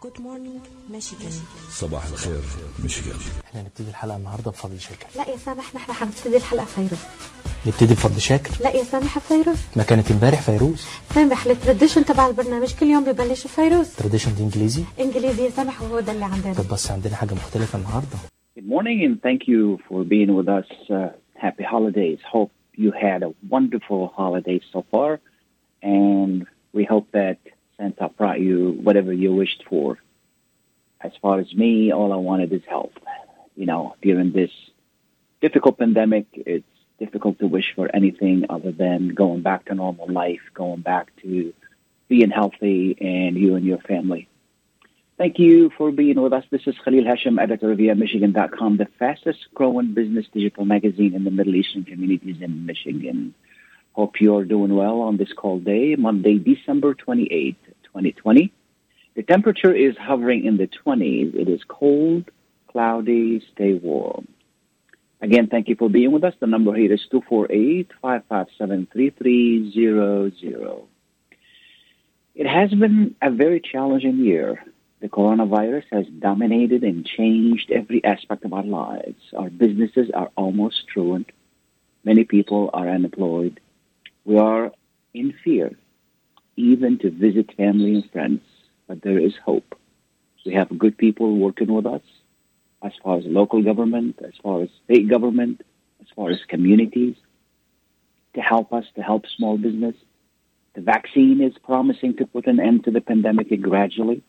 جود مورنينج ميشيغان صباح الخير ميشيغان احنا هنبتدي الحلقه النهارده بفضل شاكر لا يا سامح نحن حنبتدي الحلقه فيروز نبتدي بفضل شاكر لا يا سامح فيروز ما كانت امبارح فيروز سامح التراديشن تبع البرنامج كل يوم ببلش فيروز تراديشن دي انجليزي انجليزي يا سامح وهو ده اللي عندنا طب بس عندنا حاجه مختلفه النهارده Good morning and thank you for being with us. Uh, happy holidays. Hope you had a wonderful holiday so far. And we hope that Santa brought you whatever you wished for. As far as me, all I wanted is health. You know, during this difficult pandemic, it's difficult to wish for anything other than going back to normal life, going back to being healthy and you and your family. Thank you for being with us. This is Khalil Hashem, editor of Michigan.com, the fastest growing business digital magazine in the Middle Eastern communities in Michigan. Hope you're doing well on this cold day, Monday, December 28th, 2020. The temperature is hovering in the 20s. It is cold, cloudy, stay warm. Again, thank you for being with us. The number here is 248 557 3300. It has been a very challenging year. The coronavirus has dominated and changed every aspect of our lives. Our businesses are almost ruined. Many people are unemployed. We are in fear, even to visit family and friends, but there is hope. We have good people working with us as far as local government, as far as state government, as far as communities to help us, to help small business. The vaccine is promising to put an end to the pandemic gradually.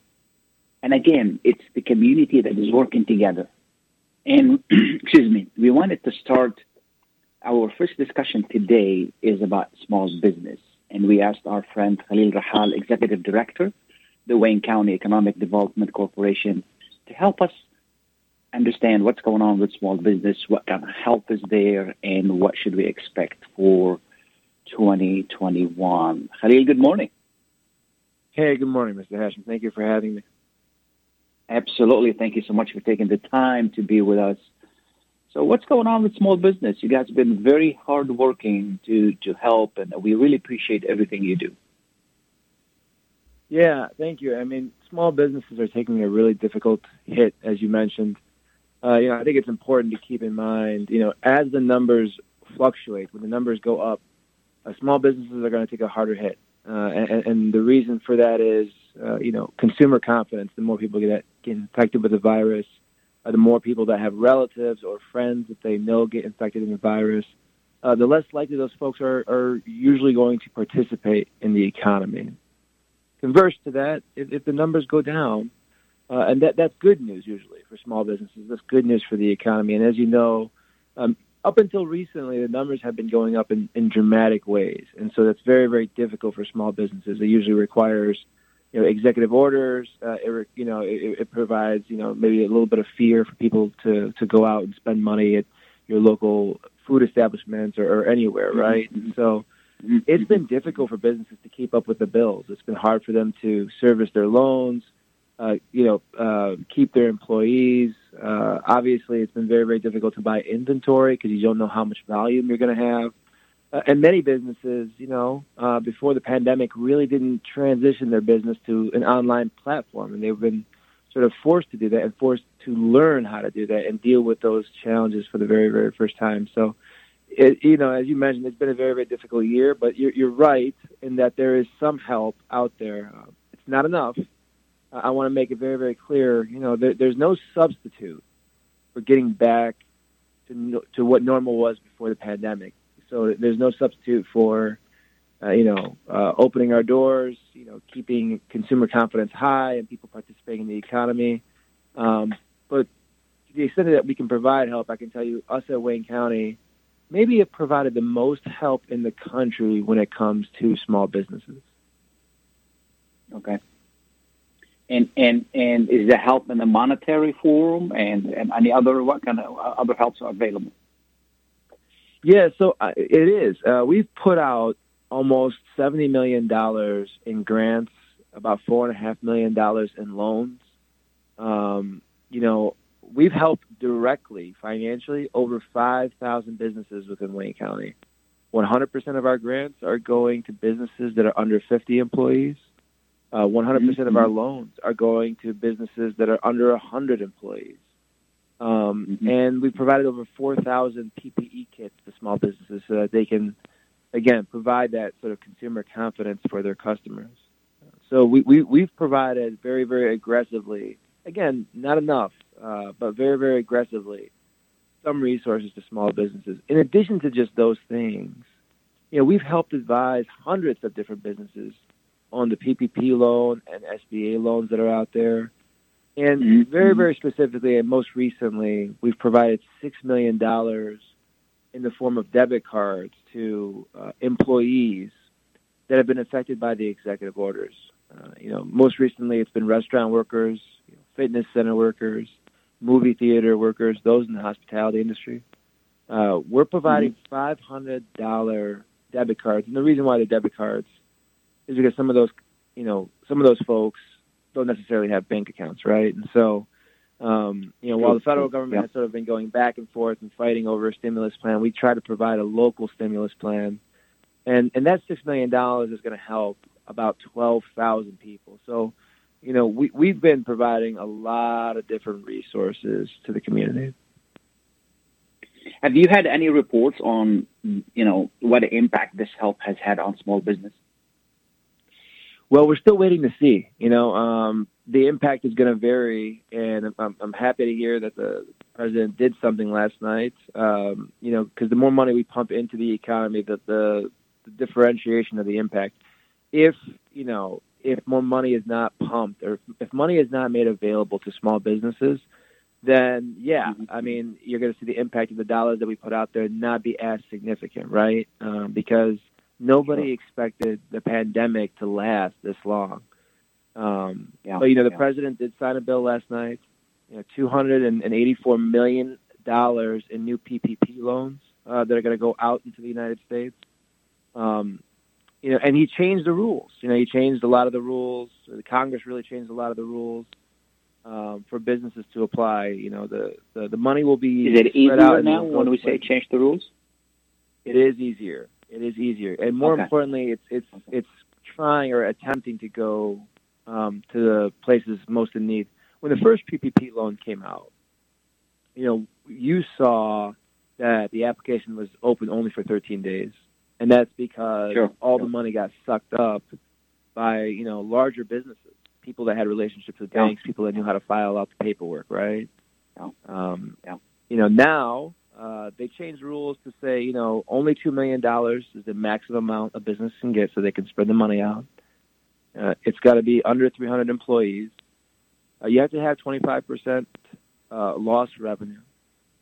And again, it's the community that is working together. And excuse me, we wanted to start our first discussion today is about small business. And we asked our friend Khalil Rahal, Executive Director, the Wayne County Economic Development Corporation, to help us understand what's going on with small business, what kind of help is there, and what should we expect for 2021. Khalil, good morning. Hey, good morning, Mr. Hashem. Thank you for having me. Absolutely. Thank you so much for taking the time to be with us. So, what's going on with small business? You guys have been very hardworking to to help, and we really appreciate everything you do. Yeah, thank you. I mean, small businesses are taking a really difficult hit, as you mentioned. Uh, you know, I think it's important to keep in mind, you know, as the numbers fluctuate, when the numbers go up, uh, small businesses are going to take a harder hit. Uh, and, and the reason for that is, uh, you know, consumer confidence. The more people get, get infected with the virus, the more people that have relatives or friends that they know get infected in the virus, uh, the less likely those folks are, are usually going to participate in the economy. Converse to that, if, if the numbers go down, uh, and that, that's good news usually for small businesses. That's good news for the economy. And as you know, um, up until recently, the numbers have been going up in, in dramatic ways, and so that's very, very difficult for small businesses. It usually requires, you know, executive orders. Uh, it, you know, it, it provides, you know, maybe a little bit of fear for people to to go out and spend money at your local food establishments or, or anywhere, right? Mm-hmm. So it's been difficult for businesses to keep up with the bills. It's been hard for them to service their loans, uh, you know, uh, keep their employees. Uh, obviously, it's been very, very difficult to buy inventory because you don't know how much volume you're going to have. Uh, and many businesses, you know, uh, before the pandemic, really didn't transition their business to an online platform, and they've been sort of forced to do that and forced to learn how to do that and deal with those challenges for the very, very first time. So, it, you know, as you mentioned, it's been a very, very difficult year, but you're, you're right in that there is some help out there. Uh, it's not enough. I want to make it very, very clear. You know, there, there's no substitute for getting back to to what normal was before the pandemic. So there's no substitute for, uh, you know, uh, opening our doors. You know, keeping consumer confidence high and people participating in the economy. Um, but to the extent that we can provide help, I can tell you, us at Wayne County, maybe have provided the most help in the country when it comes to small businesses. Okay and and and is there help in the monetary form and and any other what kind of other helps are available? Yeah, so uh, it is. Uh, we've put out almost seventy million dollars in grants, about four and a half million dollars in loans. Um, you know, we've helped directly financially over five thousand businesses within Wayne County. One hundred percent of our grants are going to businesses that are under fifty employees. Uh, 100% of Mhm. our loans are going to businesses that are under 100 employees. Um, Mhm. And we provided over 4,000 PPE kits to small businesses so that they can, again, provide that sort of consumer confidence for their customers. So we, we, we've provided very, very aggressively, again, not enough, uh, but very, very aggressively, some resources to small businesses. In addition to just those things, you know, we've helped advise hundreds of different businesses on the PPP loan and SBA loans that are out there. And Mhm. very, very specifically, and most recently, we've provided $6 million in the form of debit cards to uh, employees that have been affected by the executive orders. Uh, you know, most recently, it's been restaurant workers, you know, fitness center workers, movie theater workers, those in the hospitality industry. Uh, we're providing $500 debit cards, and the reason why they're debit cards is because some of those, you know, some of those folks don't necessarily have bank accounts, right? And so, um, you know, while the federal government has sort of been going back and forth and fighting over a stimulus plan, we try to provide a local stimulus plan, and and that six million dollars is going to help about twelve thousand people. So, you know, we we've been providing a lot of different resources to the community. Have you had any reports on, you know, what impact this help has had on small business? Well, we're still waiting to see. You know, um, the impact is going to vary, and I'm, I'm happy to hear that the president did something last night. Um, you know, because the more money we pump into the economy, the, the the differentiation of the impact. If you know, if more money is not pumped, or if money is not made available to small businesses, then yeah. I mean, you're going to see the impact of the dollars that we put out there not be as significant, right? Um, because nobody Sure. expected the pandemic to last this long. Um, Yeah, but you know, the yeah. president did sign a bill last night. You know, two hundred and eighty-four million dollars in new PPP loans uh, that are going to go out into the United States. Um, you know, and he changed the rules. You know, he changed a lot of the rules. The Congress really changed a lot of the rules um, for businesses to apply. You know, the the, the money will be Is it spread out easier now when we say change the rules? It is easier. It is easier, and more Okay. importantly, it's it's Okay. it's trying or attempting to go um, to the places most in need. When the first PPP loan came out, you know, you saw that the application was open only for 13 days, and that's because Sure, all sure. the money got sucked up by you know larger businesses, people that had relationships with Yeah. banks, people that knew how to file out the paperwork, right? Yeah. Um, Yeah. You know, now uh, they changed rules to say, you know, only two million dollars is the maximum amount a business can get, so they can spread the money out. Uh, it's got to be under 300 employees. Uh, you have to have 25 percent uh, loss revenue.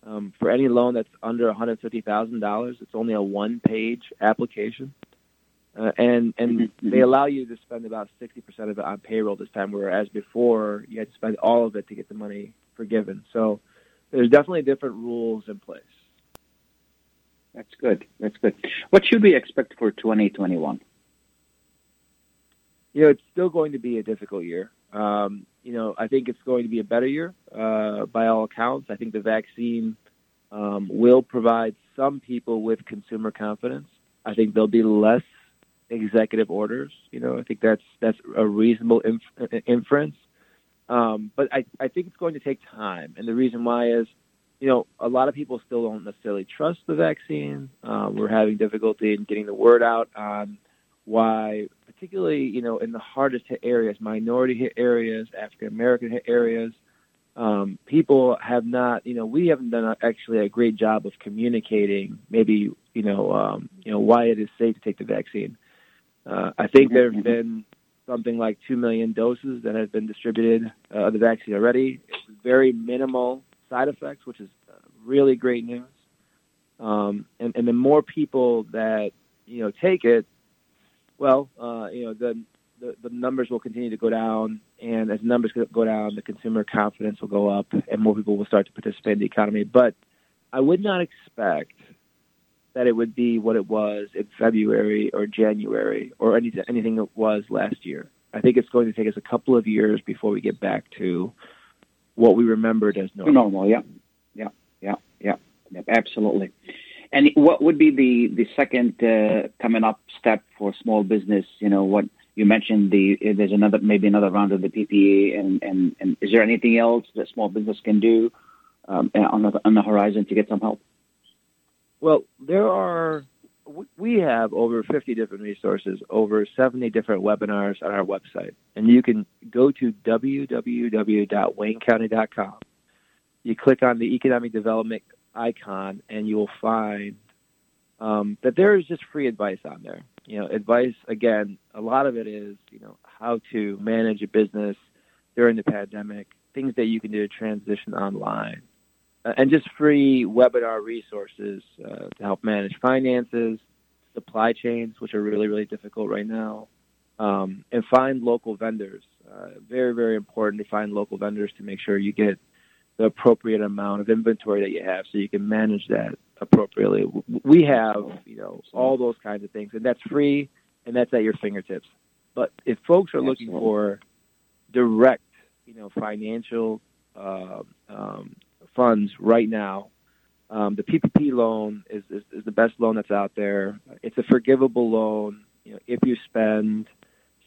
Um, for any loan that's under $150,000, it's only a one-page application, uh, and and Mhm, mhm. they allow you to spend about 60 percent of it on payroll this time, whereas before you had to spend all of it to get the money forgiven. So there's definitely different rules in place. That's good. That's good. What should we expect for 2021? you know, it's still going to be a difficult year. Um, you know, I think it's going to be a better year uh, by all accounts. I think the vaccine um, will provide some people with consumer confidence. I think there'll be less executive orders. You know, I think that's that's a reasonable inf- inference. Um, but I, I think it's going to take time, and the reason why is, you know, a lot of people still don't necessarily trust the vaccine. Uh, we're having difficulty in getting the word out on why, particularly, you know, in the hardest hit areas, minority hit areas, African American hit areas, um, people have not, you know, we haven't done actually a great job of communicating maybe, you know, um, you know, why it is safe to take the vaccine. Uh, I think there have been something like 2 million doses that have been distributed uh, of the vaccine already. Very minimal side effects, which is uh, really great news. Um, and, and the more people that, you know, take it, well, uh, you know, the, the the numbers will continue to go down, and as numbers go down, the consumer confidence will go up, and more people will start to participate in the economy. But I would not expect that it would be what it was in February or January or any, anything that was last year. I think it's going to take us a couple of years before we get back to what we remembered as normal. Normal, yeah, yeah, yeah, yeah, yeah absolutely. And what would be the the second uh, coming up step for small business? You know, what you mentioned the there's another maybe another round of the PPE, and and, and is there anything else that small business can do um, on the on the horizon to get some help? Well, there are we have over 50 different resources, over 70 different webinars on our website, and you can go to www.waynecounty.com. You click on the economic development icon, and you will find um, that there is just free advice on there. You know, advice again. A lot of it is you know how to manage a business during the pandemic, things that you can do to transition online, and just free webinar resources uh, to help manage finances, supply chains, which are really really difficult right now, um, and find local vendors. Uh, very very important to find local vendors to make sure you get the appropriate amount of inventory that you have, so you can manage that appropriately. We have, you know, all those kinds of things, and that's free, and that's at your fingertips. But if folks are looking for direct, you know, financial uh, um, funds right now, um, the PPP loan is, is, is the best loan that's out there. It's a forgivable loan. You know, if you spend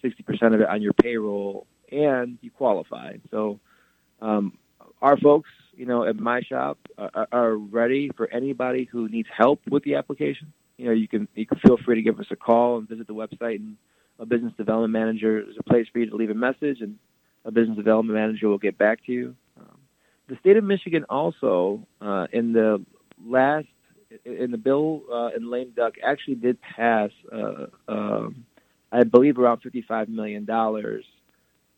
sixty percent of it on your payroll and you qualify. So, um, our folks you know, at my shop are, are ready for anybody who needs help with the application. You know, you can you can feel free to give us a call and visit the website, and a business development manager is a place for you to leave a message, and a business development manager will get back to you. The state of Michigan also, uh, in the last in the bill uh, in lame duck, actually did pass, uh, um, I believe, around fifty-five million dollars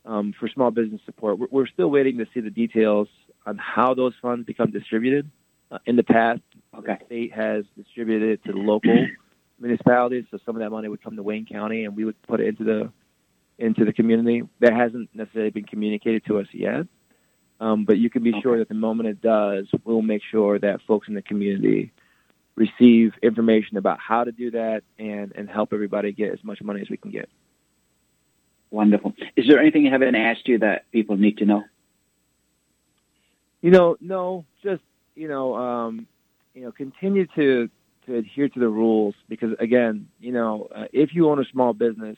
um, for small business support. We're, we're, still waiting to see the details on how those funds become distributed. Uh, in the past, okay. the state has distributed it to the local municipalities, so some of that money would come to Wayne County, and we would put it into the into the community. That hasn't necessarily been communicated to us yet, um, but you can be okay. sure that the moment it does, we'll make sure that folks in the community receive information about how to do that and and help everybody get as much money as we can get. Wonderful. Is there anything I haven't asked you that people need to know? You know, no, just you know, um, you know, continue to to adhere to the rules because again, you know, uh, if you own a small business,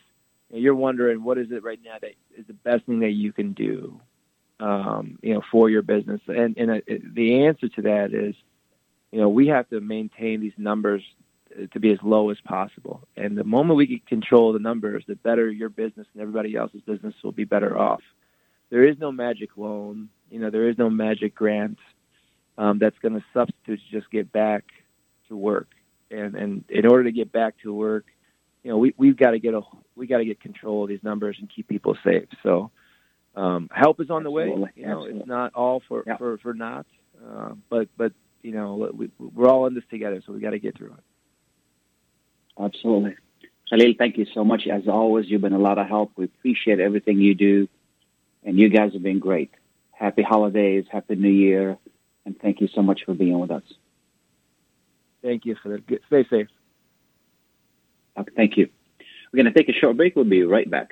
and you're wondering what is it right now that is the best thing that you can do, um, you know, for your business, and and uh, the answer to that is, you know, we have to maintain these numbers to be as low as possible. And the moment we can control the numbers, the better your business and everybody else's business will be better off. There is no magic loan. You know, there is no magic grant um, that's going to substitute to just get back to work. And and in order to get back to work, you know, we we've got to get a we got to get control of these numbers and keep people safe. So um, help is on Absolutely. the way. You know, Absolutely. it's not all for yeah. for for not, uh, but but you know, we, we're all in this together, so we got to get through it. Absolutely. Khalil, thank you so much. As always, you've been a lot of help. We appreciate everything you do, and you guys have been great happy holidays, happy new year, and thank you so much for being with us. Thank you for that. Stay safe. Okay, thank you. We're going to take a short break. We'll be right back.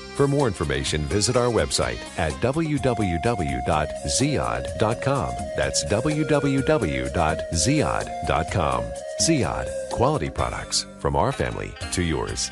For more information, visit our website at www.ziyad.com. That's www.ziyad.com. Ziyad, quality products from our family to yours.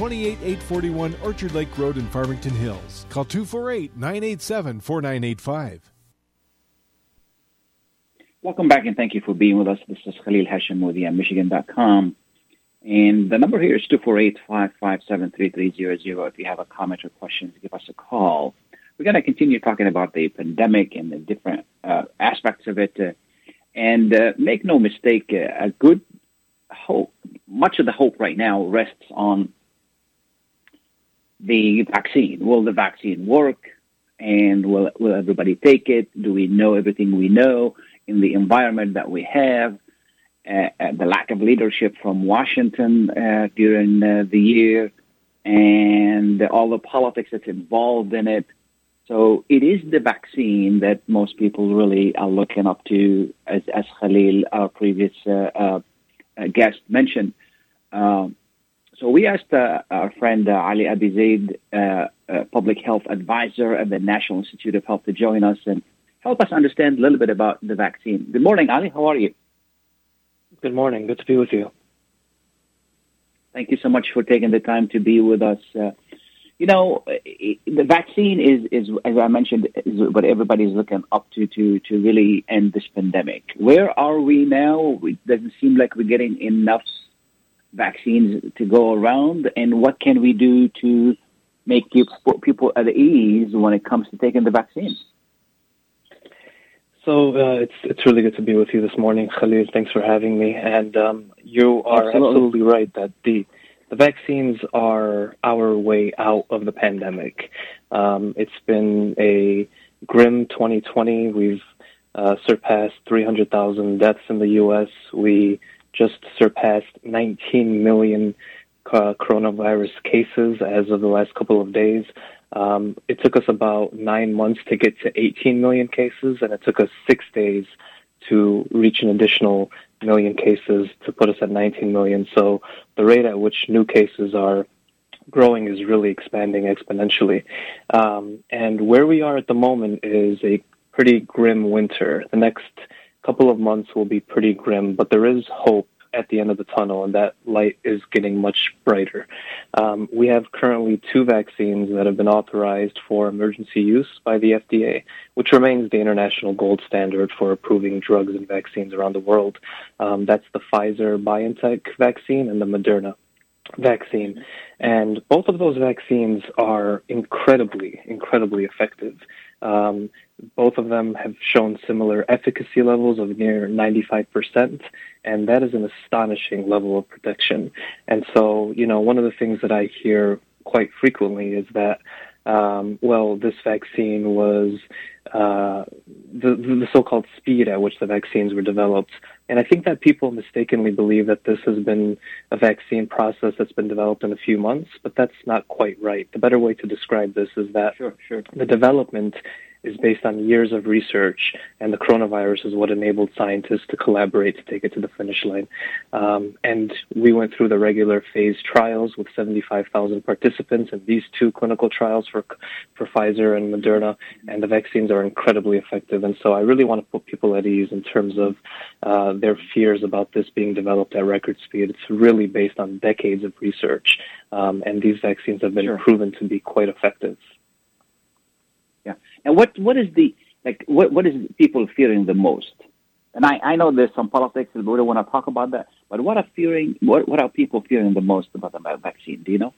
28841 Orchard Lake Road in Farmington Hills. Call 248 987 4985. Welcome back and thank you for being with us. This is Khalil Hashem with Michigan.com. And the number here is 248-557-3300. If you have a comment or questions, give us a call. We're going to continue talking about the pandemic and the different uh, aspects of it. Uh, and uh, make no mistake, uh, a good hope, much of the hope right now rests on the vaccine. Will the vaccine work? And will, will everybody take it? Do we know everything we know in the environment that we have? Uh, uh, the lack of leadership from Washington uh, during uh, the year and all the politics that's involved in it. So it is the vaccine that most people really are looking up to, as, as Khalil, our previous uh, uh, guest, mentioned. Um, so we asked uh, our friend uh, Ali Abi Zaid, uh, public health advisor at the National Institute of Health, to join us and help us understand a little bit about the vaccine. Good morning, Ali. How are you? Good morning. Good to be with you. Thank you so much for taking the time to be with us. Uh, you know, the vaccine is, is, as I mentioned, is what everybody's looking up to, to, to really end this pandemic. Where are we now? It doesn't seem like we're getting enough vaccines to go around. And what can we do to make people at ease when it comes to taking the vaccine? So uh, it's it's really good to be with you this morning, Khalil. Thanks for having me. And um, you are absolutely. absolutely right that the the vaccines are our way out of the pandemic. Um, it's been a grim 2020. We've uh, surpassed 300,000 deaths in the U.S. We just surpassed 19 million uh, coronavirus cases as of the last couple of days. Um, it took us about nine months to get to 18 million cases, and it took us six days to reach an additional million cases to put us at 19 million. So the rate at which new cases are growing is really expanding exponentially. Um, and where we are at the moment is a pretty grim winter. The next couple of months will be pretty grim, but there is hope at the end of the tunnel, and that light is getting much brighter. Um, we have currently two vaccines that have been authorized for emergency use by the FDA, which remains the international gold standard for approving drugs and vaccines around the world. Um, that's the Pfizer BioNTech vaccine and the Moderna vaccine. And both of those vaccines are incredibly, incredibly effective. Um, both of them have shown similar efficacy levels of near 95%, and that is an astonishing level of protection. And so, you know, one of the things that I hear quite frequently is that, um, well, this vaccine was uh, the, the so-called speed at which the vaccines were developed. And I think that people mistakenly believe that this has been a vaccine process that's been developed in a few months, but that's not quite right. The better way to describe this is that sure, sure. the development is based on years of research, and the coronavirus is what enabled scientists to collaborate to take it to the finish line. Um, and we went through the regular phase trials with 75,000 participants in these two clinical trials for for Pfizer and Moderna, and the vaccines are incredibly effective. And so I really want to put people at ease in terms of uh, their fears about this being developed at record speed. It's really based on decades of research, um, and these vaccines have been sure. proven to be quite effective. And what what is the like what what is people fearing the most? And I, I know there's some politics, and we don't want to talk about that. But what are fearing what what are people fearing the most about the vaccine? Do you know?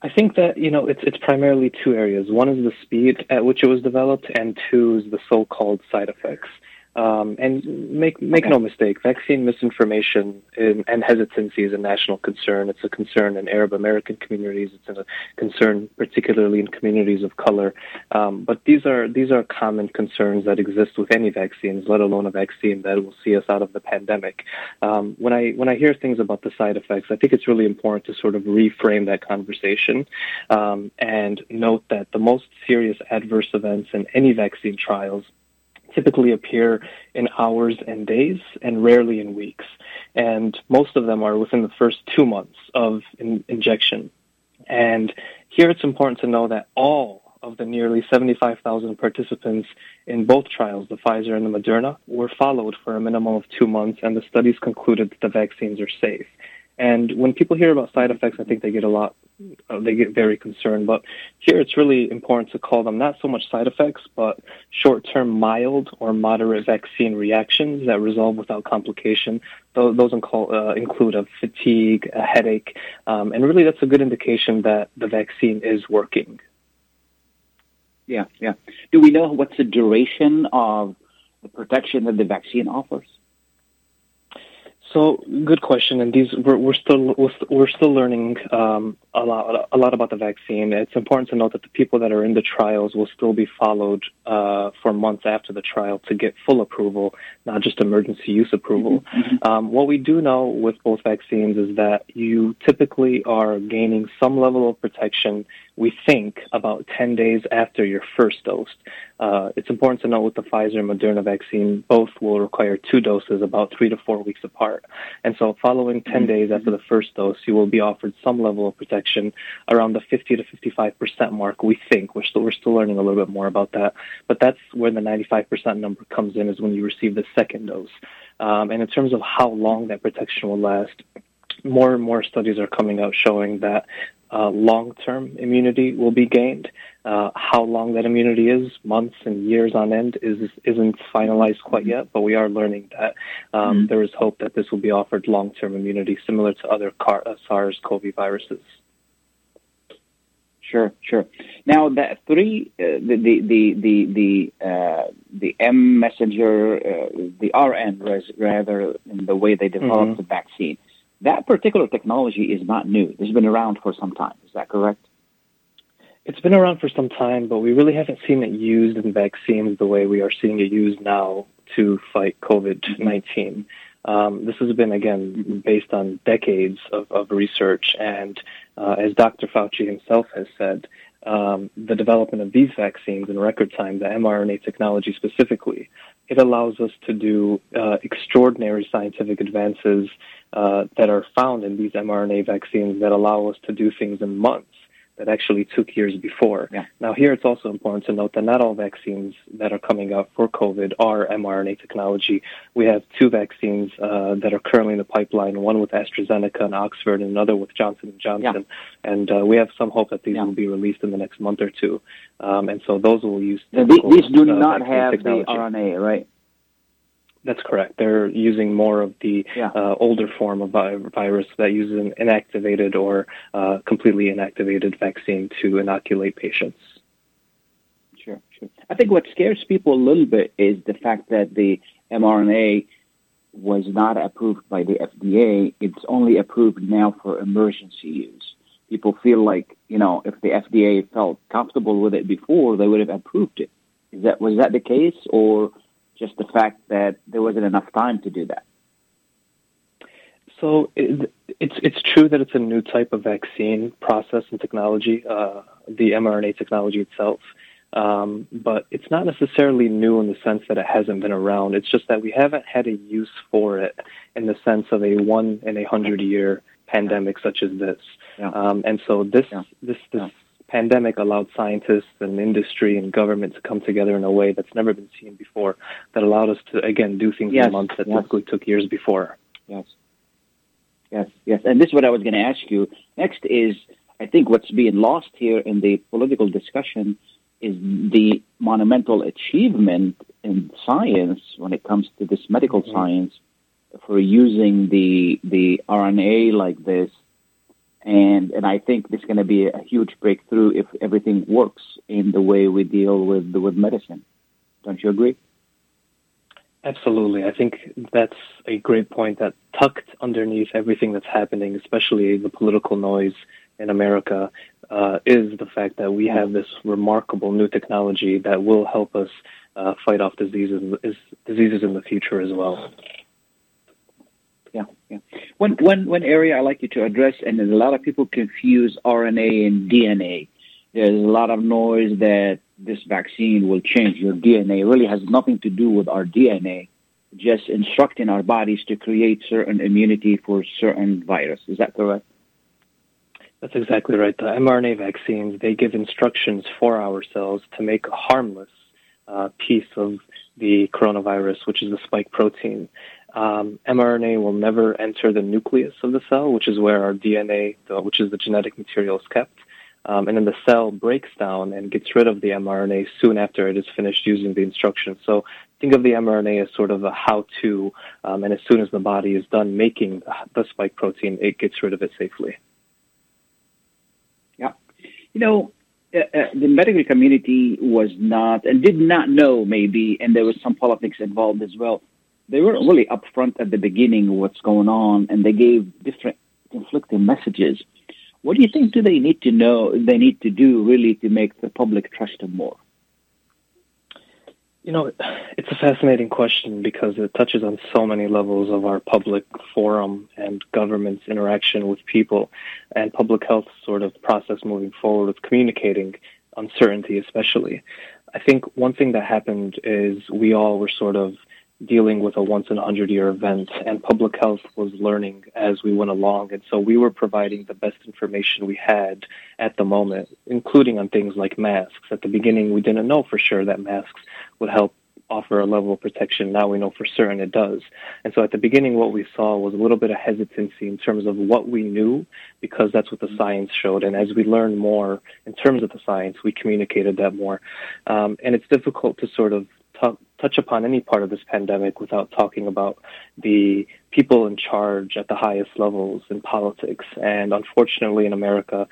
I think that you know it's it's primarily two areas. One is the speed at which it was developed, and two is the so-called side effects. Um, and make make okay. no mistake, vaccine misinformation and, and, hesitancy is a national concern. It's a concern in Arab American communities. It's a concern particularly in communities of color. Um, but these are these are common concerns that exist with any vaccines, let alone a vaccine that will see us out of the pandemic. Um, when I when I hear things about the side effects, I think it's really important to sort of reframe that conversation um, and note that the most serious adverse events in any vaccine trials typically appear in hours and days and rarely in weeks. And most of them are within the first two months of in- injection. And here it's important to know that all of the nearly 75,000 participants in both trials, the Pfizer and the Moderna, were followed for a minimum of two months, and the studies concluded that the vaccines are safe. And when people hear about side effects, I think they get a lot, uh, they get very concerned. But here it's really important to call them not so much side effects, but short-term mild or moderate vaccine reactions that resolve without complication. Those, those uh, include a fatigue, a headache, um, and really that's a good indication that the vaccine is working. Yeah, yeah. Do we know what's the duration of the protection that the vaccine offers? So good question, and these we're, we're still we're still learning um, a lot a lot about the vaccine. It's important to note that the people that are in the trials will still be followed uh, for months after the trial to get full approval, not just emergency use approval. Mm-hmm. mm-hmm. Um, what we do know with both vaccines is that you typically are gaining some level of protection we think, about 10 days after your first dose. Uh, it's important to note with the Pfizer and Moderna vaccine, both will require two doses about three to four weeks apart. And so following 10 days after the first dose, you will be offered some level of protection around the 50 to 55% mark, we think. We're still, we're still learning a little bit more about that. But that's where the 95% number comes in is when you receive the second dose. Um, and in terms of how long that protection will last, more and more studies are coming out showing that uh, long-term immunity will be gained. Uh, how long that immunity is, months and years on end, is isn't finalized quite yet. But we are learning that um, mm-hmm. there is hope that this will be offered long-term immunity, similar to other car- uh, SARS-CoV viruses. Sure, sure. Now, the three, uh, the the the the the, uh, the M messenger, uh, the RN, rather, in the way they developed mm-hmm. the vaccine that particular technology is not new. It's been around for some time. Is that correct? It's been around for some time, but we really haven't seen it used in vaccines the way we are seeing it used now to fight COVID 19. Um, this has been, again, based on decades of, of research. And uh, as Dr. Fauci himself has said, um, the development of these vaccines in record time, the mRNA technology specifically, it allows us to do uh, extraordinary scientific advances uh, that are found in these mRNA vaccines that allow us to do things in months that actually took years before. Yeah. Now, here it's also important to note that not all vaccines that are coming out for COVID are mRNA technology. We have two vaccines uh, that are currently in the pipeline, one with AstraZeneca and Oxford, and another with Johnson & Johnson. Yeah. And uh, we have some hope that these yeah. will be released in the next month or two. Um, and so those will use... These, these do uh, not have technology. the RNA, right? That's correct. They're using more of the yeah. uh, older form of virus that uses an inactivated or uh, completely inactivated vaccine to inoculate patients. Sure, sure. I think what scares people a little bit is the fact that the mRNA was not approved by the FDA. It's only approved now for emergency use. People feel like, you know, if the FDA felt comfortable with it before, they would have approved it. Is that was that the case, or just the fact that there wasn't enough time to do that. So it, it's it's true that it's a new type of vaccine process and technology, uh, the mRNA technology itself. Um, but it's not necessarily new in the sense that it hasn't been around. It's just that we haven't had a use for it in the sense of a one in a hundred year pandemic such as this. Yeah. Um, and so this yeah. this this yeah pandemic allowed scientists and industry and government to come together in a way that's never been seen before, that allowed us to, again, do things yes. in months that yes. typically took years before. Yes. Yes, yes. And this is what I was going to ask you. Next is, I think what's being lost here in the political discussion is the monumental achievement in science when it comes to this medical mm-hmm. science for using the the RNA like this And and I think this is going to be a huge breakthrough if everything works in the way we deal with with medicine. Don't you agree? Absolutely. I think that's a great point that tucked underneath everything that's happening, especially the political noise in America, uh, is the fact that we have this remarkable new technology that will help us uh, fight off diseases, diseases in the future as well. Yeah, yeah. One, one, one area I like you to address, and a lot of people confuse RNA and DNA. There's a lot of noise that this vaccine will change your DNA. It really has nothing to do with our DNA, just instructing our bodies to create certain immunity for certain virus. Is that correct? That's exactly right. The mRNA vaccines, they give instructions for our cells to make a harmless uh, piece of the coronavirus, which is the spike protein. Um, mRNA will never enter the nucleus of the cell, which is where our DNA, which is the genetic material, is kept. Um, and then the cell breaks down and gets rid of the mRNA soon after it is finished using the instructions. So think of the mRNA as sort of a how-to, um, and as soon as the body is done making the spike protein, it gets rid of it safely. Yeah, you know, uh, uh, the medical community was not and did not know maybe, and there was some politics involved as well. They weren't really upfront at the beginning what's going on, and they gave different conflicting messages. What do you think do they need to know, they need to do really to make the public trust them more? You know, it's a fascinating question because it touches on so many levels of our public forum and government's interaction with people and public health sort of process moving forward with communicating uncertainty, especially. I think one thing that happened is we all were sort of dealing with a once in a hundred year event and public health was learning as we went along. And so we were providing the best information we had at the moment, including on things like masks. At the beginning, we didn't know for sure that masks would help offer a level of protection. Now we know for certain it does. And so at the beginning, what we saw was a little bit of hesitancy in terms of what we knew, because that's what the science showed. And as we learned more in terms of the science, we communicated that more. Um, and it's difficult to sort of talk, touch upon any part of this pandemic without talking about the people in charge at the highest levels in politics. And unfortunately, in America,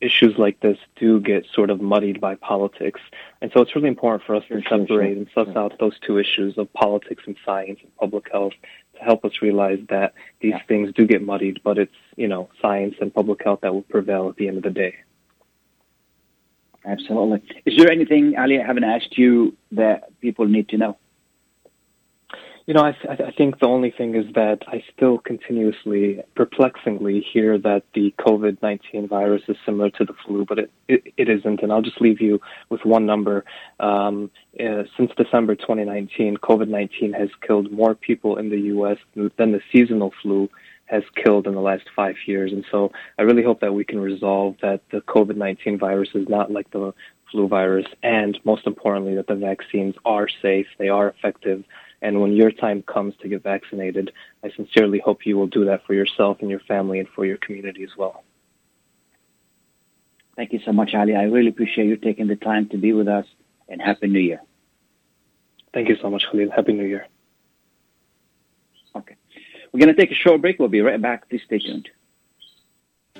issues like this do get sort of muddied by politics. And so it's really important for us to separate and suss out those two issues of politics and science and public health to help us realize that these things do get muddied, but it's, you know, science and public health that will prevail at the end of the day. Absolutely. Is there anything, Ali, I haven't asked you that people need to know? You know, I, I think the only thing is that I still continuously, perplexingly, hear that the COVID 19 virus is similar to the flu, but it, it, it isn't. And I'll just leave you with one number. Um, uh, since December 2019, COVID 19 has killed more people in the U.S. than the seasonal flu has killed in the last five years. And so I really hope that we can resolve that the COVID 19 virus is not like the flu virus, and most importantly, that the vaccines are safe, they are effective. And when your time comes to get vaccinated, I sincerely hope you will do that for yourself and your family and for your community as well. Thank you so much, Ali. I really appreciate you taking the time to be with us, and Happy New Year. Thank you so much, Khalil. Happy New Year. We're going to take a short break. We'll be right back. Please stay tuned.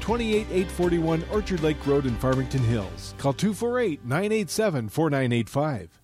28841 Orchard Lake Road in Farmington Hills. Call 248 987 4985.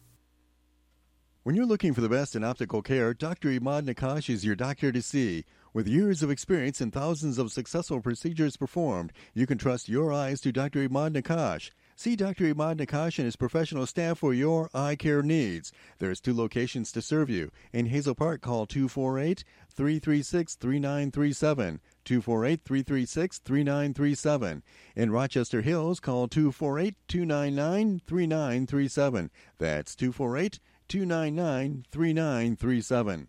When you're looking for the best in optical care, Dr. Imad Nakash is your doctor to see. With years of experience and thousands of successful procedures performed, you can trust your eyes to Dr. Imad Nakash. See Dr. Imad Nakash and his professional staff for your eye care needs. There's two locations to serve you. In Hazel Park, call 248 336 3937. 248 336 3937. In Rochester Hills, call 248 299 3937. That's 248 299 3937.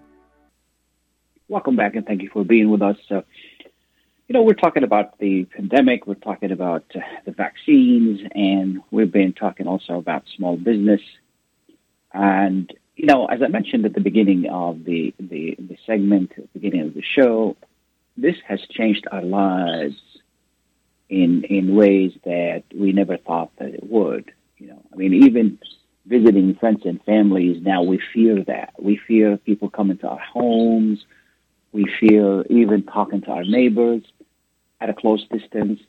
Welcome back and thank you for being with us. Uh, you know, we're talking about the pandemic, we're talking about uh, the vaccines, and we've been talking also about small business. And, you know, as I mentioned at the beginning of the, the, the segment, at the beginning of the show, this has changed our lives in, in ways that we never thought that it would. You know, I mean, even visiting friends and families, now we fear that. We fear people coming to our homes we feel even talking to our neighbors at a close distance.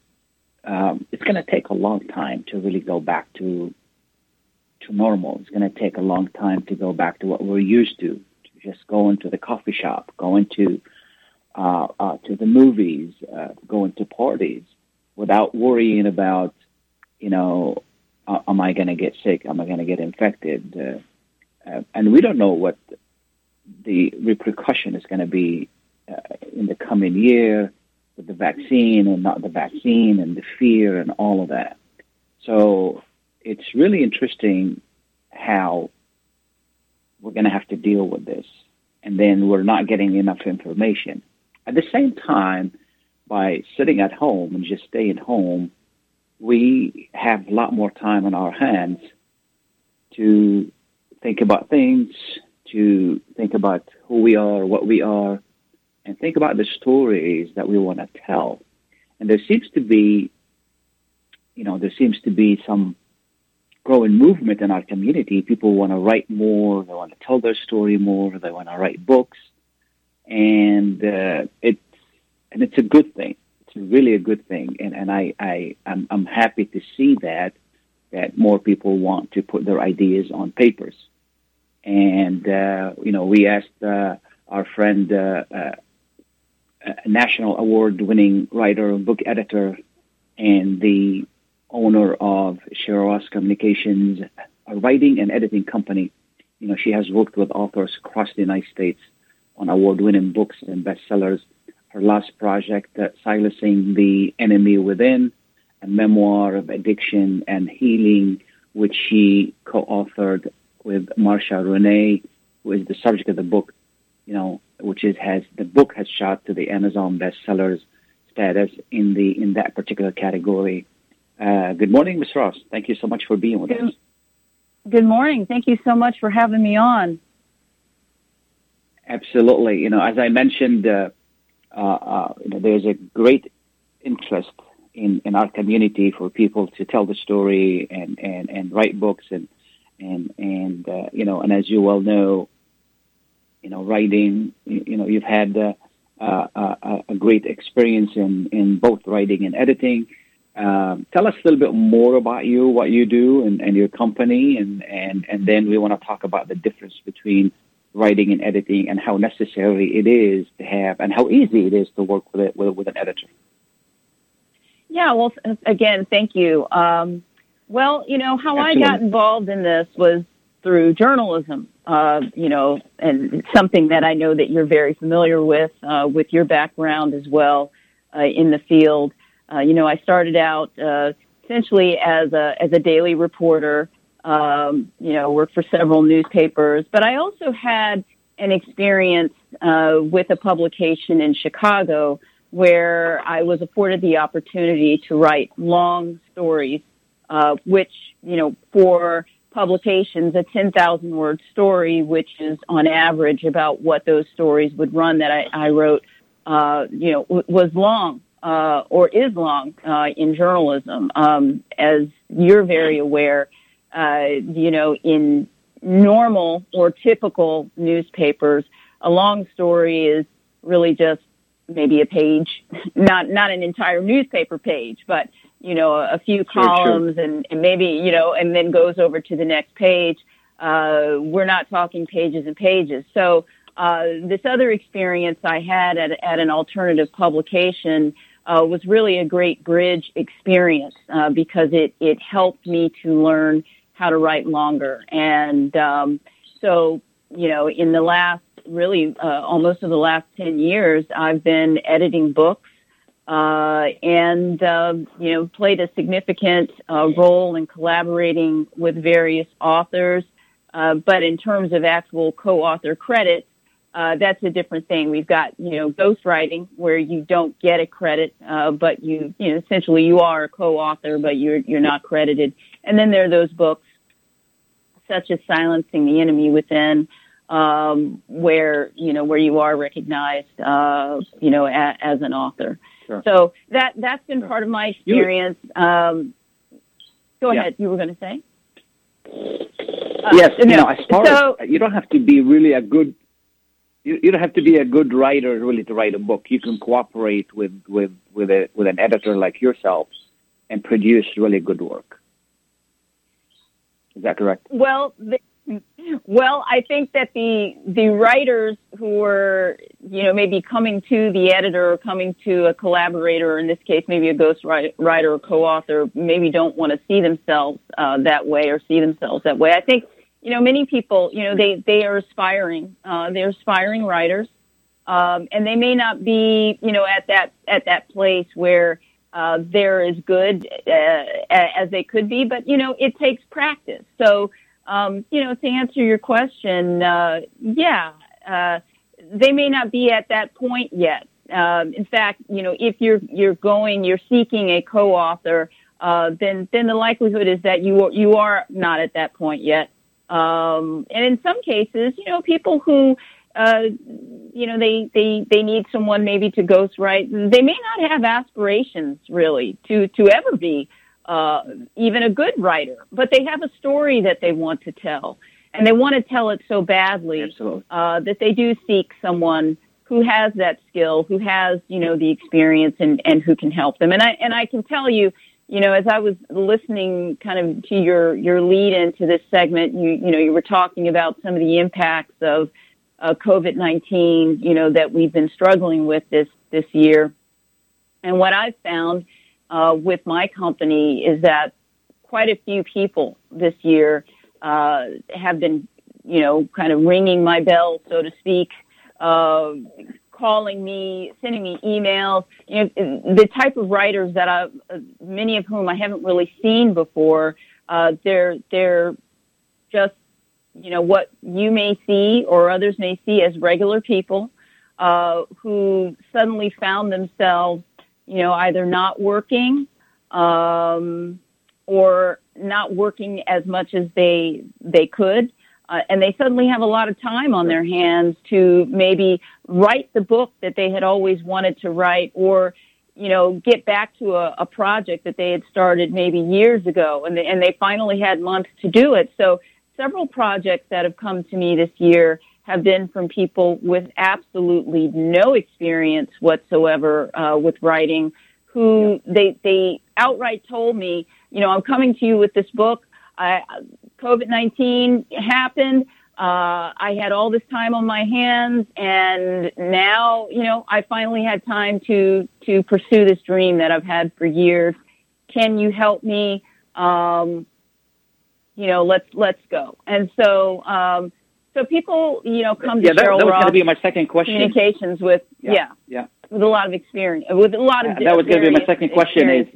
Um, it's going to take a long time to really go back to to normal. It's going to take a long time to go back to what we're used to, to just going to the coffee shop, going to uh, uh, to the movies, uh, going to parties, without worrying about, you know, uh, am I going to get sick? Am I going to get infected? Uh, uh, and we don't know what the repercussion is going to be uh, in the coming year with the vaccine and not the vaccine and the fear and all of that. So it's really interesting how we're going to have to deal with this. And then we're not getting enough information. At the same time, by sitting at home and just staying home, we have a lot more time on our hands to think about things, to think about who we are, what we are, and think about the stories that we want to tell. And there seems to be, you know, there seems to be some growing movement in our community. People want to write more, they want to tell their story more, they want to write books, and uh, it's and it's a good thing. It's really a good thing, and and I I I'm, I'm happy to see that that more people want to put their ideas on papers. And, uh, you know, we asked uh, our friend, uh, uh national award winning writer, book editor, and the owner of Cheryl Ross Communications, a writing and editing company. You know, she has worked with authors across the United States on award winning books and bestsellers. Her last project, uh, Silencing the Enemy Within, a memoir of addiction and healing, which she co authored with Marsha Renee, who is the subject of the book, you know, which is has the book has shot to the Amazon bestsellers status in the in that particular category. Uh, good morning, Ms. Ross. Thank you so much for being with good, us. Good morning. Thank you so much for having me on. Absolutely. You know, as I mentioned, uh, uh, uh you know, there's a great interest in, in our community for people to tell the story and, and, and write books and and and uh, you know, and as you well know, you know, writing, you know, you've had uh, uh, a great experience in in both writing and editing. Um, tell us a little bit more about you, what you do, and, and your company, and, and, and then we want to talk about the difference between writing and editing and how necessary it is to have and how easy it is to work with it with, with an editor. Yeah, well, again, thank you. Um, well, you know, how Absolutely. I got involved in this was through journalism, uh, you know, and something that I know that you're very familiar with, uh, with your background as well uh, in the field. Uh, you know, I started out uh, essentially as a as a daily reporter. Um, you know, worked for several newspapers, but I also had an experience uh, with a publication in Chicago where I was afforded the opportunity to write long stories, uh, which you know for publications, a 10,000 word story, which is on average about what those stories would run that I, I wrote, uh, you know, w- was long, uh, or is long, uh, in journalism. Um, as you're very aware, uh, you know, in normal or typical newspapers, a long story is really just maybe a page, not, not an entire newspaper page, but you know, a few Sure, sure. columns and, and maybe, you know, and then goes over to the next page. Uh, we're not talking pages and pages. So, uh, this other experience I had at, at an alternative publication, uh, was really a great bridge experience, uh, because it, it helped me to learn how to write longer. And, um, so, you know, in the last, really, uh, almost of the last 10 years, I've been editing books uh, and um, you know played a significant uh, role in collaborating with various authors. Uh, but in terms of actual co-author credits, uh, that's a different thing. We've got you know ghostwriting where you don't get a credit, uh, but you you know essentially you are a co-author, but you're you're not credited. And then there are those books such as Silencing the Enemy Within. Um, where you know where you are recognized, uh, you know, a, as an author. Sure. So that that's been part of my experience. Um, go Yeah. ahead. You were going to say? Uh, yes, you know, as far so, as you don't have to be really a good, you, you don't have to be a good writer really to write a book. You can cooperate with with with a with an editor like yourself and produce really good work. Is that correct? well, the, well, I think that the the writers who were, you know, maybe coming to the editor or coming to a collaborator, or in this case, maybe a ghost writer or co-author, maybe don't want to see themselves uh, that way or see themselves that way. I think, you know, many people, you know, they they are aspiring, uh, they're aspiring writers, um, and they may not be, you know, at that at that place where uh, they're as good uh, as they could be, but you know, it takes practice. So um, you know, to answer your question, uh, yeah, uh, they may not be at that point yet. Um, in fact, you know, if you're you're going, you're seeking a co-author, uh, then then the likelihood is that you are, you are not at that point yet. Um, and in some cases, you know, people who uh, you know, they, they, they need someone maybe to ghostwrite. They may not have aspirations really to, to ever be uh, even a good writer, but they have a story that they want to tell, and they want to tell it so badly uh, that they do seek someone who has that skill, who has you know the experience, and and who can help them. And I and I can tell you, you know, as I was listening kind of to your your lead into this segment, you you know you were talking about some of the impacts of uh, COVID nineteen, you know, that we've been struggling with this this year, and what I've found uh, with my company is that quite a few people this year uh, have been, you know, kind of ringing my bell, so to speak, uh, calling me, sending me emails. You know, the type of writers that I, many of whom I haven't really seen before. Uh, they're they're just, you know, what you may see or others may see as regular people uh, who suddenly found themselves you know, either not working um, or not working as much as they they could, uh, and they suddenly have a lot of time on their hands to maybe write the book that they had always wanted to write, or you know, get back to a, a project that they had started maybe years ago, and they, and they finally had months to do it. So several projects that have come to me this year have been from people with absolutely no experience whatsoever uh, with writing, who they they outright told me, you know, I'm coming to you with this book. I, COVID nineteen happened. Uh, I had all this time on my hands, and now, you know, I finally had time to to pursue this dream that I've had for years. Can you help me? Um, you know, let's let's go. And so, um, so people, you know, come yeah, to that, Cheryl that was going to be my second question. communications with Yeah, yeah, yeah. with a lot of experience, with a lot of Uh, that was going to be my second question. Is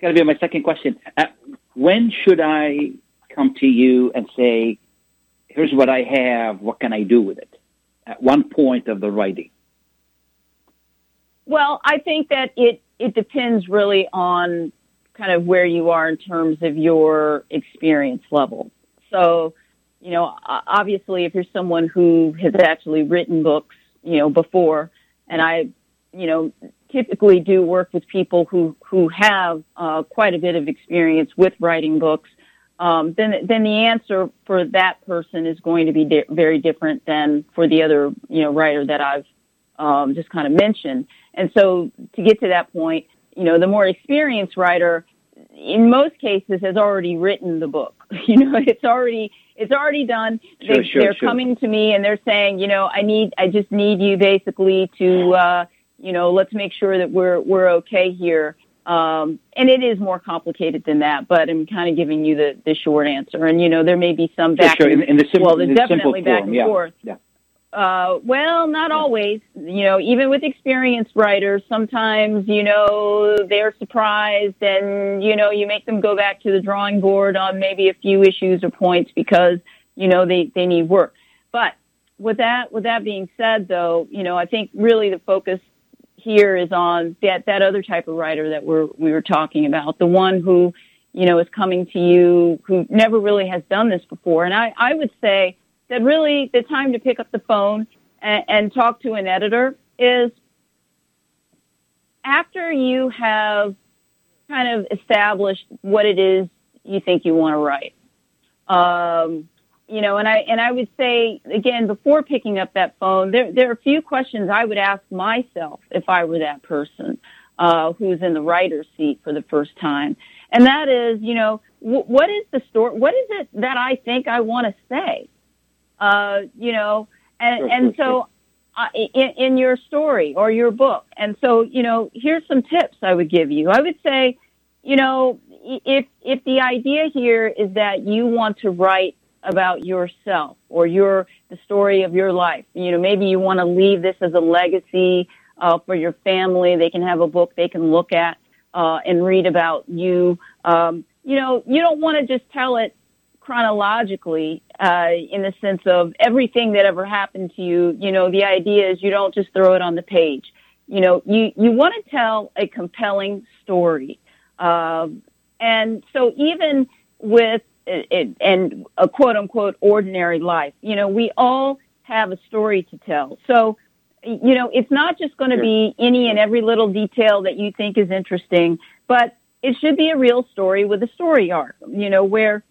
going to be my second question. Uh, when should I come to you and say, "Here's what I have. What can I do with it?" At one point of the writing. Well, I think that it it depends really on kind of where you are in terms of your experience level. So, you know, obviously, if you're someone who has actually written books, you know, before, and I, you know, typically do work with people who who have uh, quite a bit of experience with writing books. Um, then, then the answer for that person is going to be di- very different than for the other, you know, writer that I've um, just kind of mentioned. And so to get to that point, you know, the more experienced writer, in most cases, has already written the book. You know, it's already it's already done. Sure, they, sure, they're sure. coming to me and they're saying, you know, I need, I just need you basically to, uh, you know, let's make sure that we're we're okay here. Um, and it is more complicated than that, but I'm kind of giving you the, the short answer. And you know, there may be some back sure. and, In, in the well, there's the definitely back form. and yeah. forth. Yeah. Uh, well, not always. You know, even with experienced writers, sometimes, you know, they're surprised and, you know, you make them go back to the drawing board on maybe a few issues or points because, you know, they, they need work. But with that, with that being said though, you know, I think really the focus here is on that, that other type of writer that we're, we were talking about, the one who, you know, is coming to you who never really has done this before. And I, I would say, that really the time to pick up the phone and, and talk to an editor is after you have kind of established what it is you think you want to write. Um, you know, and I and I would say again before picking up that phone, there there are a few questions I would ask myself if I were that person uh, who's in the writer's seat for the first time, and that is, you know, what is the story? What is it that I think I want to say? Uh, you know, and, and so uh, in, in your story or your book. And so, you know, here's some tips I would give you. I would say, you know, if, if the idea here is that you want to write about yourself or your, the story of your life, you know, maybe you want to leave this as a legacy, uh, for your family. They can have a book they can look at, uh, and read about you. Um, you know, you don't want to just tell it chronologically uh, in the sense of everything that ever happened to you. You know, the idea is you don't just throw it on the page. You know, you you want to tell a compelling story, um, and so even with it, it, and a quote unquote ordinary life, you know, we all have a story to tell. So. You know, it's not just going to be any and every little detail that you think is interesting, but it should be a real story with a story arc, you know, where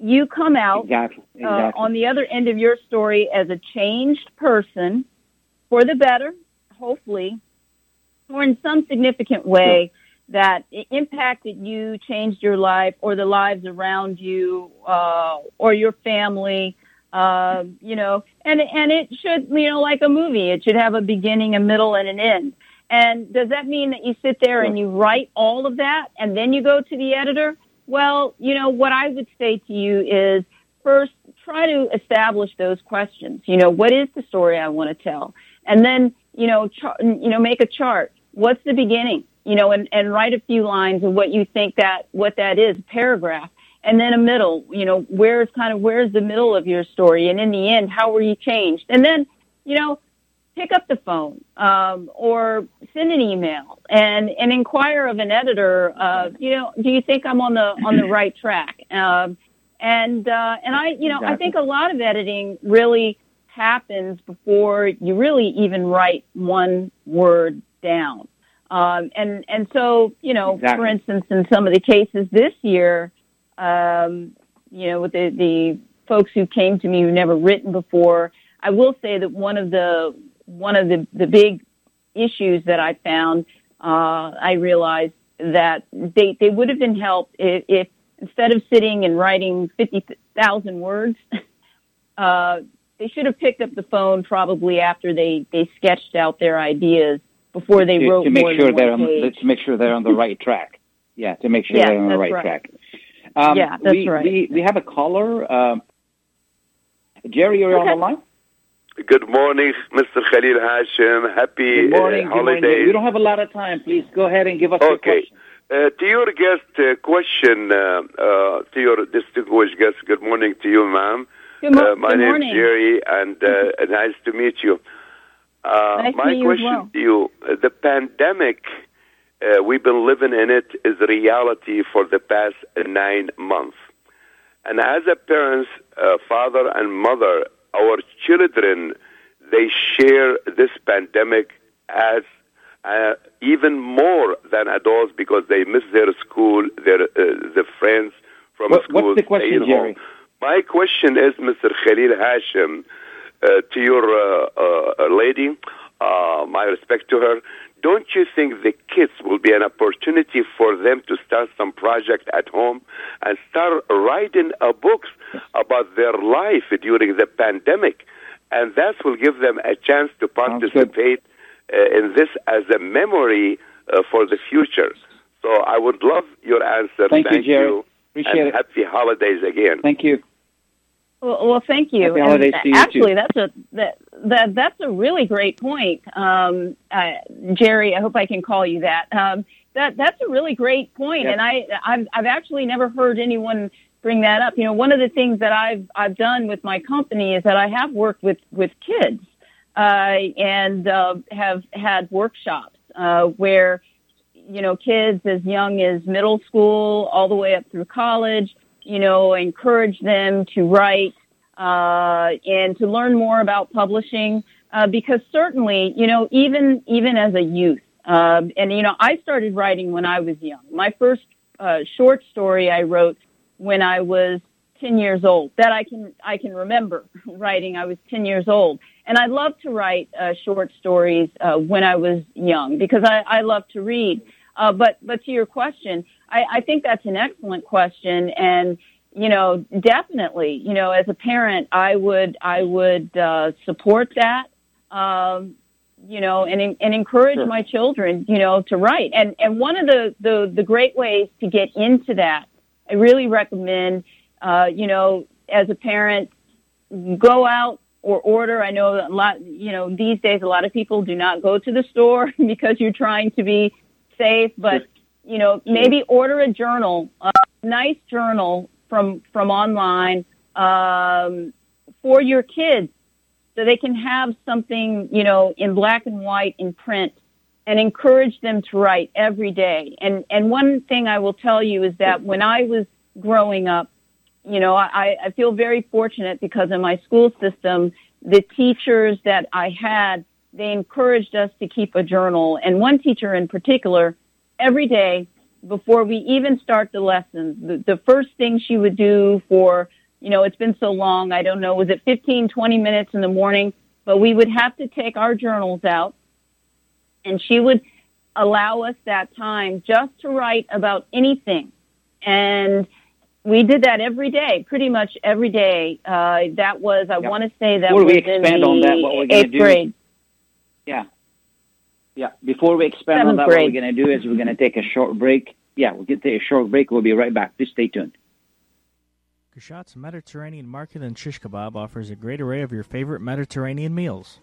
you come out Exactly. uh, on the other end of your story as a changed person for the better, hopefully, or in some significant way that it impacted you, changed your life, or the lives around you, uh, or your family. Uh, you know, and and it should, you know, like a movie, it should have a beginning, a middle, and an end. And does that mean that you sit there and you write all of that and then you go to the editor? Well, you know, what I would say to you is first try to establish those questions. You know, what is the story I want to tell? And then, you know, char- you know, make a chart. What's the beginning? You know, and, and write a few lines of what you think that, what that is, paragraph. And then a middle, you know, where's kind of, where's the middle of your story? And in the end, how were you changed? And then, you know, pick up the phone um, or send an email and and inquire of an editor. Uh, you know, do you think I'm on the on the right track? Um, and uh, and I, you know, I think a lot of editing really happens before you really even write one word down. Um, and and so you know, for instance, in some of the cases this year, um, you know, with the the folks who came to me who never written before, I will say that one of the one of the the big issues that I found, uh, I realized that they they would have been helped if, if instead of sitting and writing 50,000 words, uh, they should have picked up the phone probably after they, they sketched out their ideas before they to, wrote to make more sure than they're one on, page. to make sure they're on the right track. Yeah, to make sure Yeah, they're on the right, right. track. Um, Yeah, that's we, right. We, we have a caller. Um, Jerry, you're on the line. Good morning, Mr. Khalil Hashem. Happy Good morning. uh, good morning. holidays. We don't have a lot of time. Please go ahead and give us your Okay. question. Uh, to your guest uh, question, uh, uh, to your distinguished guest, good morning to you, ma'am. Good mo- uh, my good name morning. is Jerry, and uh, nice to meet you. Uh, Nice my meet you question well. to you: uh, the pandemic, uh, we've been living in it, is reality for the past nine months. And as a parents, uh, father and mother, our children, they share this pandemic as uh, even more than adults because they miss their school, their uh, the friends from What- school. what's the question, home. Jerry? My question is, Mr. Khalil Hashem, uh, to your uh, uh, lady, uh, my respect to her. Don't you think the kids will be an opportunity for them to start some project at home and start writing a books about their life during the pandemic? And that will give them a chance to participate uh, in this as a memory uh, for the future. So I would love your answer. Thank you, Jerry. Appreciate and it. happy holidays again. Thank you. Well, well, thank you. Happy And holidays to you, actually, too. that's a that, that that's a really great point, um, uh, Jerry. I hope I can call you that. Um, that that's a really great point, Yep. and I I've, I've actually never heard anyone bring that up. You know, one of the things that I've I've done with my company is that I have worked with with kids uh, and uh, have had workshops uh, where you know kids as young as middle school all the way up through college you know encourage them to write uh, and to learn more about publishing uh, because certainly you know even even as a youth um, and you know I started writing when I was young. My first uh, short story I wrote when I was 10 years old that I can I can remember writing. I was 10 years old and I love to write uh, short stories uh, when I was young because I, I love to read. Uh, but but to your question I, I think that's an excellent question and you know definitely you know as a parent I would I would uh, support that um, you know and and encourage Sure. my children you know to write and and one of the the, the great ways to get into that I really recommend, uh, you know, as a parent, go out or order. I know a lot, you know, these days a lot of people do not go to the store because you're trying to be safe, but you know, maybe order a journal, a nice journal from from online um, for your kids, so they can have something, you know, in black and white in print and encourage them to write every day. And and one thing I will tell you is that when I was growing up, you know, I, I feel very fortunate because in my school system, the teachers that I had, they encouraged us to keep a journal. And one teacher in particular, every day before we even start the lessons, the, the first thing she would do for, you know, it's been so long, I don't know, was it 15, 20 minutes in the morning? But we would have to take our journals out and she would allow us that time just to write about anything. And we did that every day, pretty much every day. Uh, that was, I Yeah. want to say that Before was we in expand the on that, what we're eighth do- grade. Yeah. Yeah. Before we expand on that, grade. what we're going to do is we're going to take a short break. Yeah, we'll get take a short break. We'll be right back. Please stay tuned. Kashat's Mediterranean Market and Shish Kebab offers a great array of your favorite Mediterranean meals.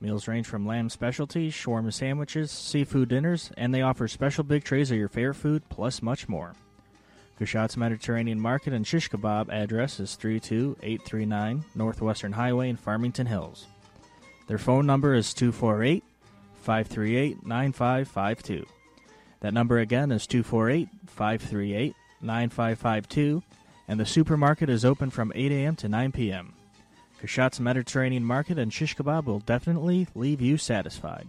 Meals range from lamb specialties, shawarma sandwiches, seafood dinners, and they offer special big trays of your favorite food, plus much more. Kashat's Mediterranean Market and Shish Kebab address is 32839 Northwestern Highway in Farmington Hills. Their phone number is 248 538 9552. That number again is 248 538 9552, and the supermarket is open from 8 a.m. to 9 p.m. Kashat's Mediterranean Market and Shish Kebab will definitely leave you satisfied.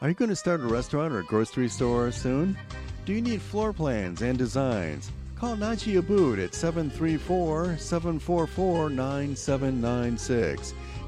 Are you going to start a restaurant or a grocery store soon? Do you need floor plans and designs? Call Najee Abood at 734 744 9796.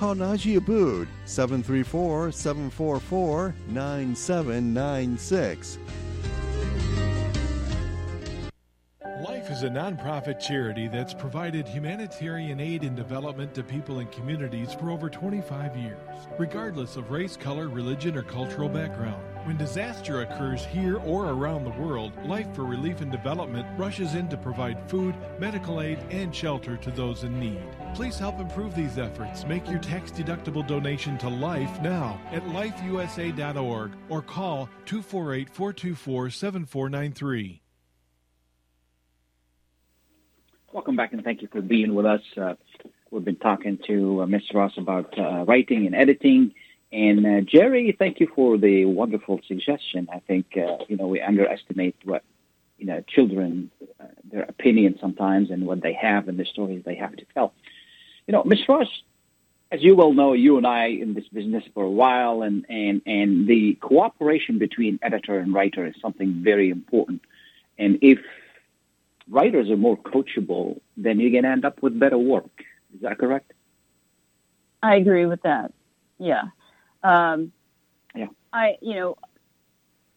Call Najee Abood 734 744 9796. Life is a nonprofit charity that's provided humanitarian aid and development to people and communities for over 25 years, regardless of race, color, religion, or cultural background. When disaster occurs here or around the world, Life for Relief and Development rushes in to provide food, medical aid, and shelter to those in need. Please help improve these efforts. Make your tax deductible donation to Life now at lifeusa.org or call 248 424 7493. Welcome back, and thank you for being with us. Uh, we've been talking to uh, Ms. Ross about uh, writing and editing. And uh, Jerry, thank you for the wonderful suggestion. I think uh, you know we underestimate what you know children, uh, their opinions sometimes, and what they have and the stories they have to tell. You know, Ms. Ross, as you well know, you and I in this business for a while, and and and the cooperation between editor and writer is something very important. And if writers are more coachable, then you're going to end up with better work. Is that correct? I agree with that. Yeah. Um, yeah. I, you know,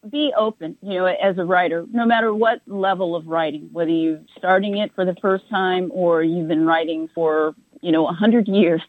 be open, you know, as a writer, no matter what level of writing, whether you're starting it for the first time or you've been writing for, you know, a hundred years.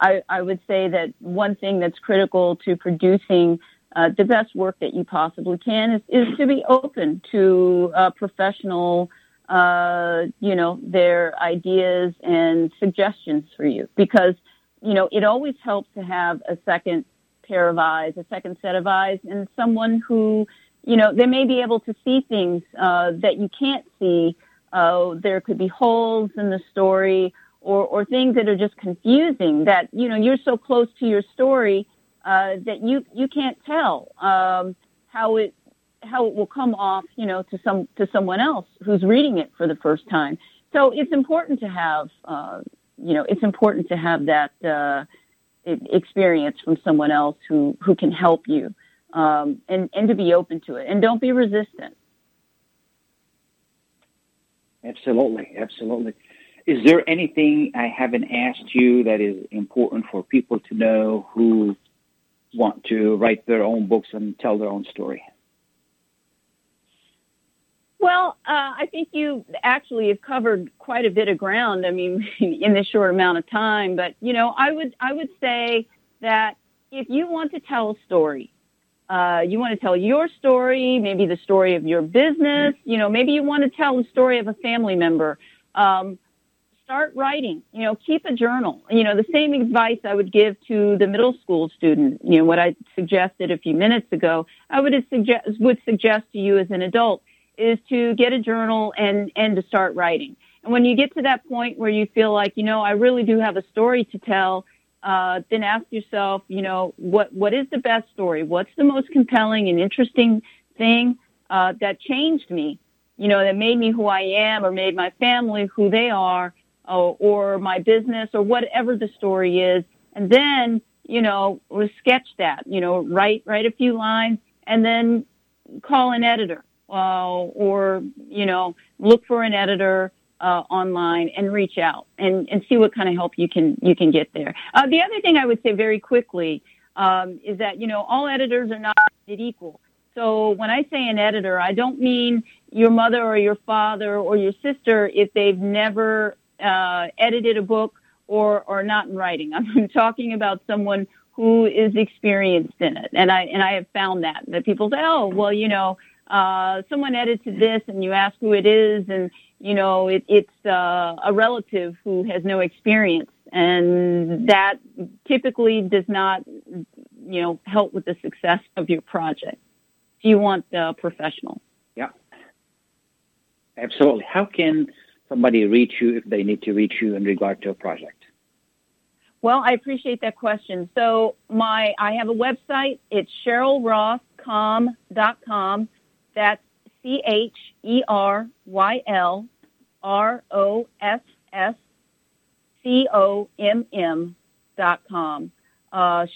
I, I would say that one thing that's critical to producing uh, the best work that you possibly can is, is to be open to uh, professional uh, you know, their ideas and suggestions for you because, you know, it always helps to have a second pair of eyes, a second set of eyes, and someone who, you know, they may be able to see things uh, that you can't see. Uh, there could be holes in the story or, or things that are just confusing that, you know, you're so close to your story uh, that you, you can't tell um, how it how it will come off, you know, to some to someone else who's reading it for the first time. So it's important to have, uh, you know, it's important to have that uh, experience from someone else who who can help you, um, and and to be open to it, and don't be resistant. Absolutely, absolutely. Is there anything I haven't asked you that is important for people to know who want to write their own books and tell their own story? Well, uh, I think you actually have covered quite a bit of ground. I mean, in this short amount of time. But you know, I would I would say that if you want to tell a story, uh, you want to tell your story, maybe the story of your business. You know, maybe you want to tell the story of a family member. Um, start writing. You know, keep a journal. You know, the same advice I would give to the middle school student. You know, what I suggested a few minutes ago, I would suggest would suggest to you as an adult is to get a journal and, and to start writing. And when you get to that point where you feel like, you know, I really do have a story to tell, uh, then ask yourself, you know, what, what is the best story? What's the most compelling and interesting thing, uh, that changed me? You know, that made me who I am or made my family who they are or, or my business or whatever the story is. And then, you know, sketch that, you know, write, write a few lines and then call an editor uh, or you know look for an editor uh, online and reach out and, and see what kind of help you can you can get there. Uh, the other thing I would say very quickly um, is that you know all editors are not equal. So when I say an editor, I don't mean your mother or your father or your sister if they've never uh, edited a book or or not in writing. I'm talking about someone who is experienced in it, and I and I have found that that people say, oh well, you know uh, someone edited this and you ask who it is and you know it, it's uh, a relative who has no experience and that typically does not you know help with the success of your project do you want the professional yeah absolutely how can somebody reach you if they need to reach you in regard to a project Well, I appreciate that question. So my I have a website. It's CherylRossComm.com. That's C H E R Y L R O S S C O M M dot com. Uh,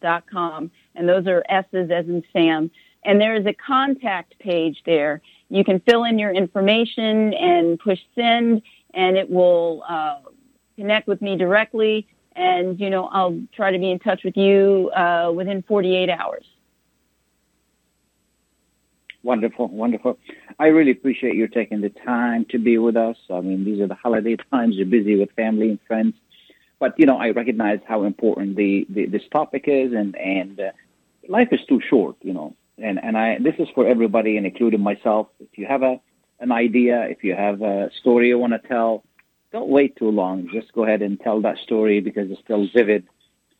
dot com. And those are S's as in Sam. And there is a contact page there. You can fill in your information and push send, and it will uh, connect with me directly. And, you know, I'll try to be in touch with you uh, within 48 hours. Wonderful, wonderful. I really appreciate you taking the time to be with us. I mean, these are the holiday times. You're busy with family and friends, but you know, I recognize how important the, the this topic is, and and uh, life is too short. You know, and and I this is for everybody, and including myself. If you have a an idea, if you have a story you want to tell, don't wait too long. Just go ahead and tell that story because it's still vivid,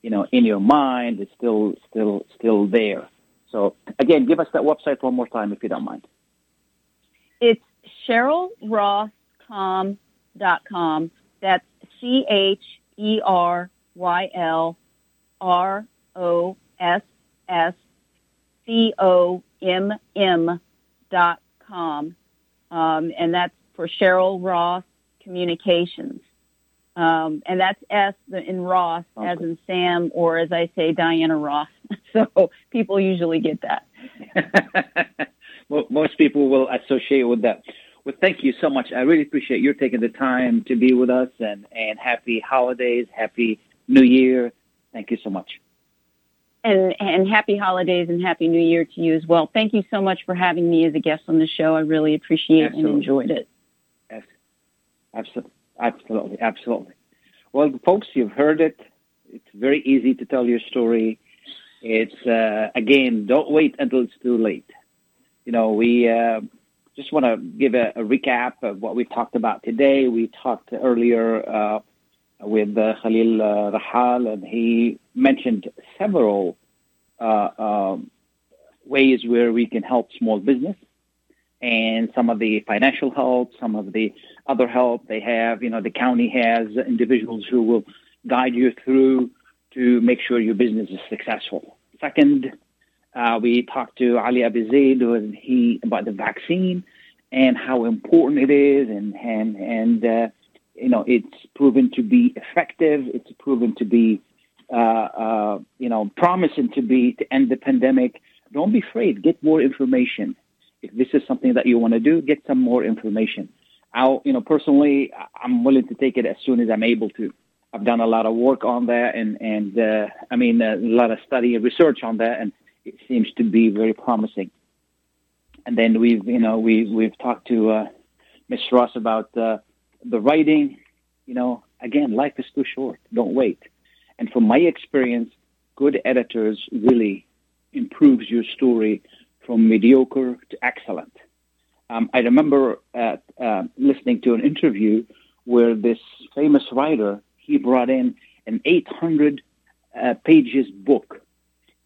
you know, in your mind. It's still still still there. So again, give us that website one more time if you don't mind. It's CherylRossComm.com. That's C H E R Y L R O S S C O M M dot com. Um, and that's for Cheryl Ross Communications. Um, and that's S in Ross, okay. as in Sam, or as I say, Diana Ross. so people usually get that. well, most people will associate with that. Well, thank you so much. I really appreciate your taking the time to be with us, and, and happy holidays, happy New Year. Thank you so much. And, and happy holidays and happy New Year to you as well. Thank you so much for having me as a guest on the show. I really appreciate Absolutely. and enjoyed it. Absolutely. Absolutely, absolutely. Well, folks, you've heard it. It's very easy to tell your story. It's uh, again, don't wait until it's too late. You know, we uh, just want to give a, a, recap of what we talked about today. We talked earlier uh, with uh, Khalil uh, Rahal, and he mentioned several uh, ways where we can help small business and some of the financial help, some of the other help they have. You know, the county has individuals who will guide you through to make sure your business is successful. Second, uh, we talked to Ali Abizaid and he about the vaccine and how important it is, and and and uh, you know it's proven to be effective. It's proven to be uh, uh you know promising to be to end the pandemic. Don't be afraid. Get more information if this is something that you want to do, get some more information. I'll, you know, personally, I'm willing to take it as soon as I'm able to. I've done a lot of work on that, and and uh, I mean a lot of study and research on that, and it seems to be very promising. And then we've, you know, we we've talked to uh, Ms. Ross about uh, the writing. You know, again, life is too short. Don't wait. And from my experience, good editors really improves your story from mediocre to excellent. Um, I remember uh, listening to an interview where this famous writer he brought in an 800 uh, pages book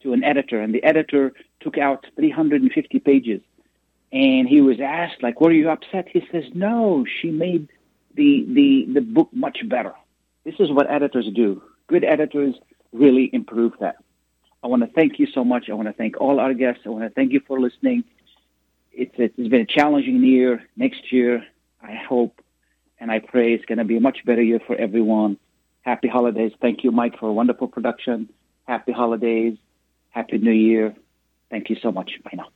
to an editor, and the editor took out 350 pages. And he was asked, like, "Were you upset?" He says, "No, she made the the the book much better." This is what editors do. Good editors really improve that. I want to thank you so much. I want to thank all our guests. I want to thank you for listening. It's, it's been a challenging year. Next year, I hope and I pray it's going to be a much better year for everyone. Happy holidays. Thank you, Mike, for a wonderful production. Happy holidays. Happy New Year. Thank you so much. Bye now.